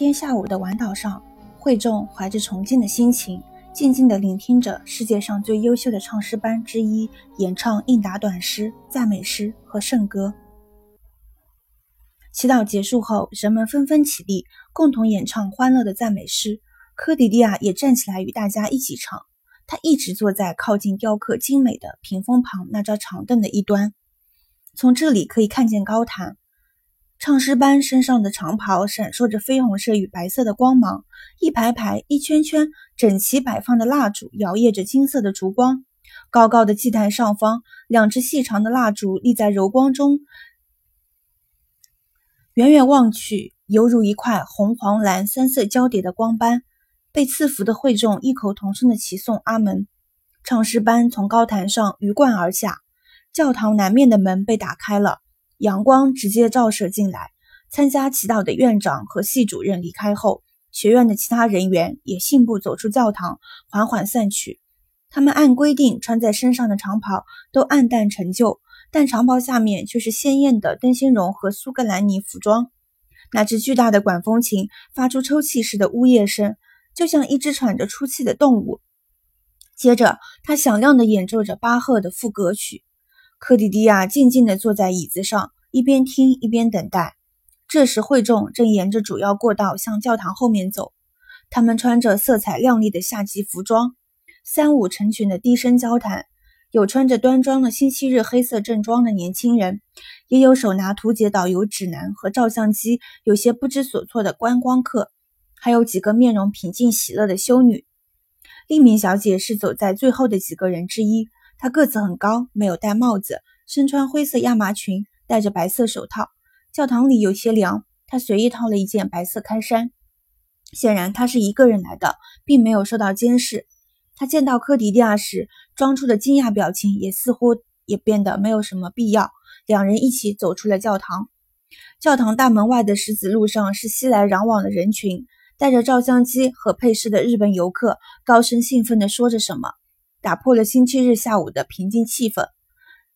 天下午的晚岛上，惠众怀着崇敬的心情，静静地聆听着世界上最优秀的唱诗班之一演唱应答短诗、赞美诗和圣歌。祈祷结束后，人们纷纷起立，共同演唱欢乐的赞美诗。科迪利亚也站起来与大家一起唱。他一直坐在靠近雕刻精美的屏风旁那张长凳的一端，从这里可以看见高坛。唱诗班身上的长袍闪烁着绯红色与白色的光芒，一排排、一圈圈整齐摆放的蜡烛摇曳着金色的烛光。高高的祭台上方，两只细长的蜡烛立在柔光中。远远望去，犹如一块红、黄、蓝三色交叠的光斑。被赐福的会众异口同声地齐颂阿门。唱诗班从高坛上鱼贯而下，教堂南面的门被打开了，阳光直接照射进来。参加祈祷的院长和系主任离开后，学院的其他人员也信步走出教堂，缓缓散去。他们按规定穿在身上的长袍都暗淡陈旧。但长袍下面却是鲜艳的灯芯绒和苏格兰呢服装。那只巨大的管风琴发出抽泣似的呜咽声，就像一只喘着粗气的动物。接着，他响亮地演奏着巴赫的副歌曲。科迪迪亚静静地坐在椅子上，一边听一边等待。这时，会众正沿着主要过道向教堂后面走。他们穿着色彩亮丽的夏季服装，三五成群的低声交谈。有穿着端庄的星期日黑色正装的年轻人，也有手拿图解导游指南和照相机、有些不知所措的观光客，还有几个面容平静喜乐的修女。利敏小姐是走在最后的几个人之一，他个子很高，没有戴帽子，身穿灰色亚麻裙，戴着白色手套。教堂里有些凉，他随意套了一件白色开衫。显然，他是一个人来的，并没有受到监视。他见到科迪利亚时，装出的惊讶表情也似乎也变得没有什么必要。两人一起走出了教堂。教堂大门外的石子路上是熙来攘往的人群，带着照相机和配饰的日本游客高声兴奋地说着什么，打破了星期日下午的平静气氛。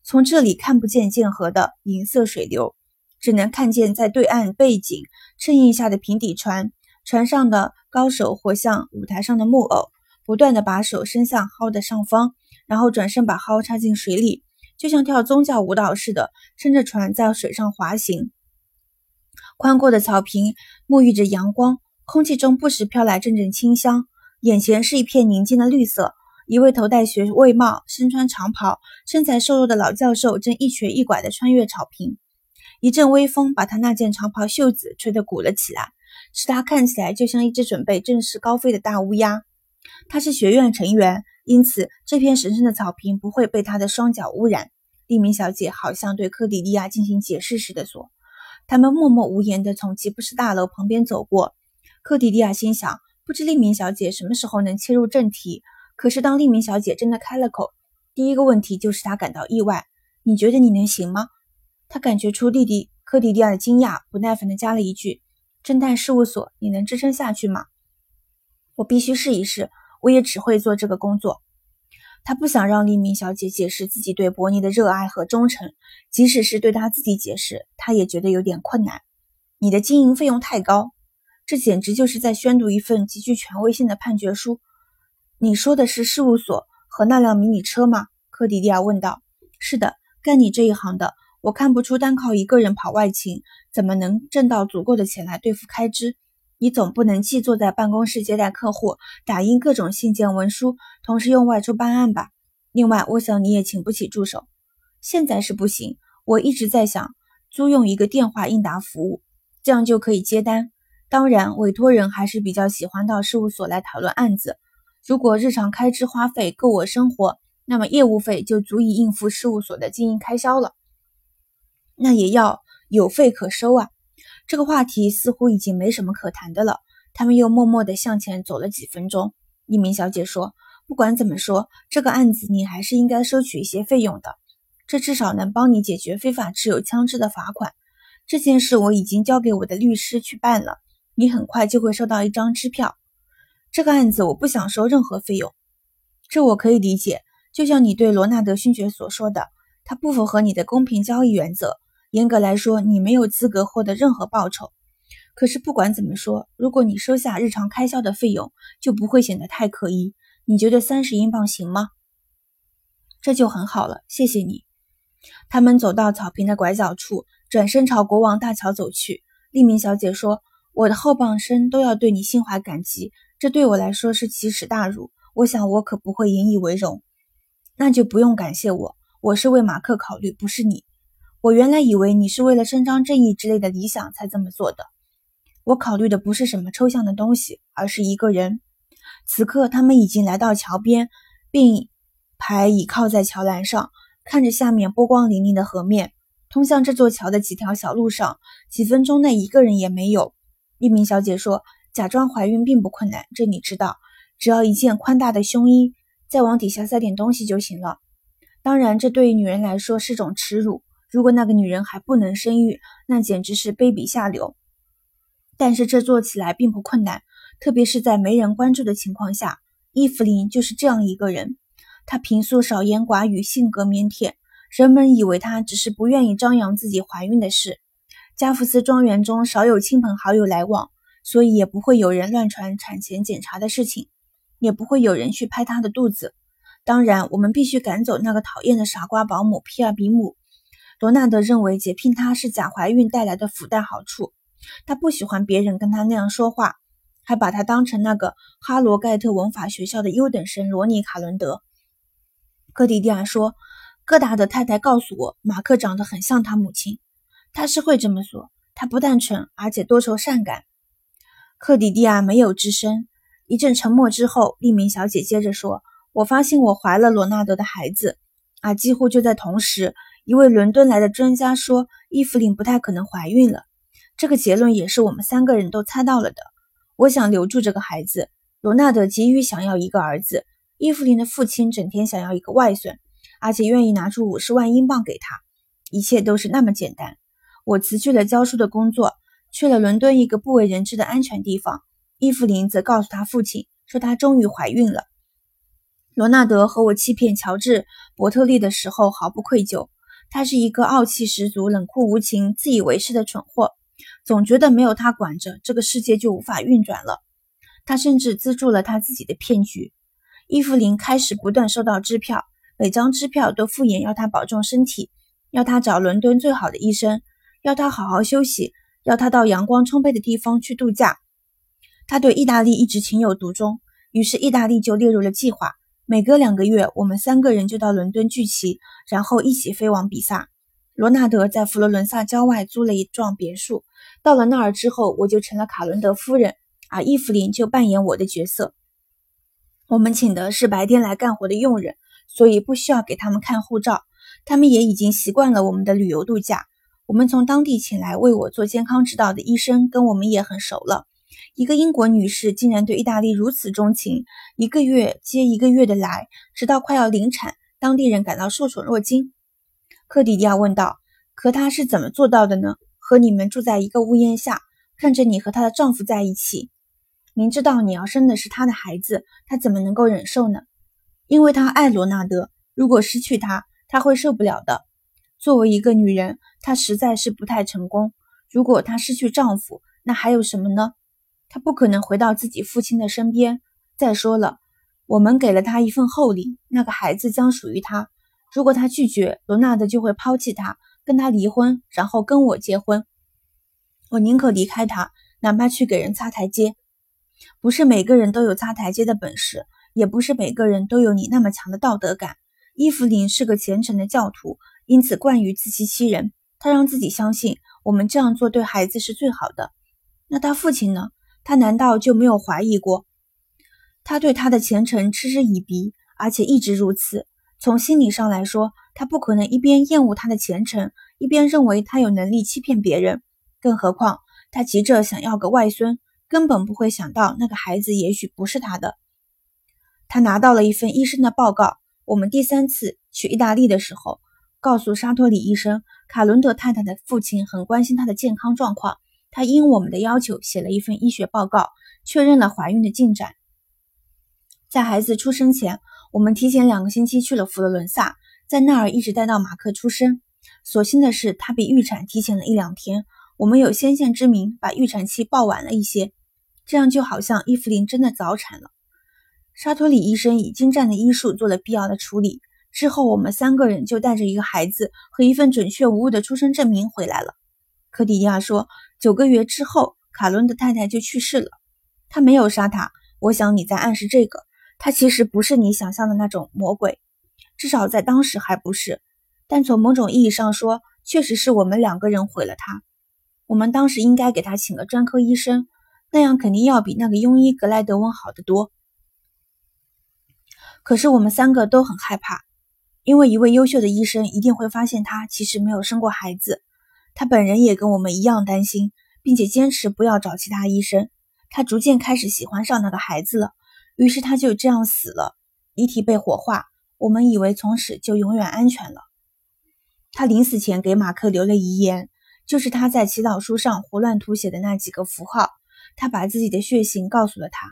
从这里看不见剑河的银色水流，只能看见在对岸背景衬映下的平底船，船上的高手活像舞台上的木偶。不断的把手伸向蒿的上方，然后转身把蒿插进水里，就像跳宗教舞蹈似的，撑着船在水上滑行。宽阔的草坪沐浴着阳光，空气中不时飘来阵阵清香。眼前是一片宁静的绿色。一位头戴学位帽、身穿长袍、身材瘦弱的老教授正一瘸一拐地穿越草坪。一阵微风把他那件长袍袖子吹得鼓了起来，使他看起来就像一只准备振翅高飞的大乌鸦。他是学院成员，因此这片神圣的草坪不会被他的双脚污染。利明小姐好像对科迪利亚进行解释似的说：“他们默默无言地从吉布斯大楼旁边走过。”科迪利亚心想：不知利明小姐什么时候能切入正题。可是当利明小姐真的开了口，第一个问题就使她感到意外：“你觉得你能行吗？”她感觉出弟弟科迪利亚的惊讶，不耐烦地加了一句：“侦探事务所，你能支撑下去吗？”我必须试一试。我也只会做这个工作。他不想让利明小姐解释自己对伯尼的热爱和忠诚，即使是对他自己解释，他也觉得有点困难。你的经营费用太高，这简直就是在宣读一份极具权威性的判决书。你说的是事务所和那辆迷你车吗？科迪利亚问道。是的，干你这一行的，我看不出单靠一个人跑外勤，怎么能挣到足够的钱来对付开支。你总不能既坐在办公室接待客户、打印各种信件文书，同时又外出办案吧？另外，我想你也请不起助手。现在是不行。我一直在想租用一个电话应答服务，这样就可以接单。当然，委托人还是比较喜欢到事务所来讨论案子。如果日常开支花费够我生活，那么业务费就足以应付事务所的经营开销了。那也要有费可收啊。这个话题似乎已经没什么可谈的了。他们又默默地向前走了几分钟。一名小姐说：“不管怎么说，这个案子你还是应该收取一些费用的，这至少能帮你解决非法持有枪支的罚款。这件事我已经交给我的律师去办了，你很快就会收到一张支票。这个案子我不想收任何费用，这我可以理解。就像你对罗纳德勋爵所说的，他不符合你的公平交易原则。”严格来说，你没有资格获得任何报酬。可是不管怎么说，如果你收下日常开销的费用，就不会显得太刻意。你觉得三十英镑行吗？这就很好了，谢谢你。他们走到草坪的拐角处，转身朝国王大桥走去。利明小姐说：“我的后半生都要对你心怀感激，这对我来说是奇耻大辱。我想我可不会引以为荣。”那就不用感谢我，我是为马克考虑，不是你。我原来以为你是为了伸张正义之类的理想才这么做的。我考虑的不是什么抽象的东西，而是一个人。此刻，他们已经来到桥边，并排倚靠在桥栏上，看着下面波光粼粼的河面。通向这座桥的几条小路上，几分钟内一个人也没有。一名小姐说：“假装怀孕并不困难，这你知道，只要一件宽大的胸衣，再往底下塞点东西就行了。当然，这对于女人来说是种耻辱。如果那个女人还不能生育，那简直是卑鄙下流。”但是这做起来并不困难，特别是在没人关注的情况下。伊芙琳就是这样一个人。她平素少言寡语，性格腼腆，人们以为她只是不愿意张扬自己怀孕的事。加福斯庄园中少有亲朋好友来往，所以也不会有人乱传产前检查的事情，也不会有人去拍她的肚子。当然，我们必须赶走那个讨厌的傻瓜保姆皮尔比姆。罗纳德认为解聘她是假怀孕带来的附带好处。他不喜欢别人跟他那样说话，还把他当成那个哈罗盖特文法学校的优等生罗尼卡伦德。克迪蒂亚说：“戈达的太太告诉我，马克长得很像他母亲。他是会这么说。他不但蠢，而且多愁善感。”克迪蒂亚没有吱声。一阵沉默之后，利明小姐接着说：“我发现我怀了罗纳德的孩子。啊，几乎就在同时，一位伦敦来的专家说，伊芙琳不太可能怀孕了。”这个结论也是我们三个人都猜到了的。我想留住这个孩子。罗纳德急于想要一个儿子，伊芙琳的父亲整天想要一个外孙，而且愿意拿出五十万英镑给他。一切都是那么简单。我辞去了教书的工作，去了伦敦一个不为人知的安全地方。伊芙琳则告诉他父亲说，她终于怀孕了。罗纳德和我欺骗乔治·伯特利的时候毫不愧疚。他是一个傲气十足、冷酷无情、自以为是的蠢货。总觉得没有他管着，这个世界就无法运转了。他甚至资助了他自己的骗局。伊芙琳开始不断收到支票，每张支票都附言要他保重身体，要他找伦敦最好的医生，要他好好休息，要他到阳光充沛的地方去度假。他对意大利一直情有独钟，于是意大利就列入了计划。每隔两个月，我们三个人就到伦敦聚齐，然后一起飞往比萨。罗纳德在佛罗伦萨郊外租了一幢别墅。到了那儿之后，我就成了卡伦德夫人，而伊芙琳就扮演我的角色。我们请的是白天来干活的佣人，所以不需要给他们看护照。他们也已经习惯了我们的旅游度假。我们从当地请来为我做健康指导的医生，跟我们也很熟了。一个英国女士竟然对意大利如此钟情，一个月接一个月的来，直到快要临产，当地人感到受宠若惊。克迪迪亚问道：“可她是怎么做到的呢？和你们住在一个屋檐下，看着你和她的丈夫在一起，明知道你要生的是她的孩子，她怎么能够忍受呢？因为她爱罗纳德，如果失去他，她会受不了的。作为一个女人，她实在是不太成功。如果她失去丈夫，那还有什么呢？她不可能回到自己父亲的身边。再说了，我们给了她一份厚礼，那个孩子将属于她。”如果他拒绝，罗纳德就会抛弃他，跟他离婚，然后跟我结婚。我宁可离开他，哪怕去给人擦台阶。不是每个人都有擦台阶的本事，也不是每个人都有你那么强的道德感。伊芙琳是个虔诚的教徒，因此惯于自欺欺人。他让自己相信我们这样做对孩子是最好的。那他父亲呢？他难道就没有怀疑过？他对他的虔诚嗤之以鼻，而且一直如此。从心理上来说，他不可能一边厌恶他的前程，一边认为他有能力欺骗别人。更何况，他急着想要个外孙，根本不会想到那个孩子也许不是他的。他拿到了一份医生的报告。我们第三次去意大利的时候，告诉沙托里医生，卡伦德太太的父亲很关心她的健康状况。他应我们的要求写了一份医学报告，确认了怀孕的进展。在孩子出生前。我们提前两个星期去了佛罗伦萨，在那儿一直待到马克出生。所幸的是，他比预产提前了一两天。我们有先见之明，把预产期报晚了一些，这样就好像伊芙琳真的早产了。沙托里医生以精湛的医术做了必要的处理，之后我们三个人就带着一个孩子和一份准确无误的出生证明回来了。科迪亚说，九个月之后，卡伦的太太就去世了。他没有杀他，我想你在暗示这个。他其实不是你想象的那种魔鬼，至少在当时还不是。但从某种意义上说，确实是我们两个人毁了他。我们当时应该给他请个专科医生，那样肯定要比那个庸医格莱德温好得多。可是我们三个都很害怕，因为一位优秀的医生一定会发现他其实没有生过孩子。他本人也跟我们一样担心，并且坚持不要找其他医生。他逐渐开始喜欢上那个孩子了，于是他就这样死了，遗体被火化。我们以为从此就永远安全了。他临死前给马克留了遗言。就是他在祈祷书上胡乱涂写的那几个符号。他把自己的血型告诉了他。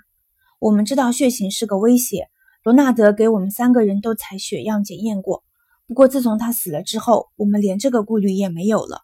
我们知道血型是个威胁。罗纳德给我们三个人都采血样检验过。不过自从他死了之后，我们连这个顾虑也没有了。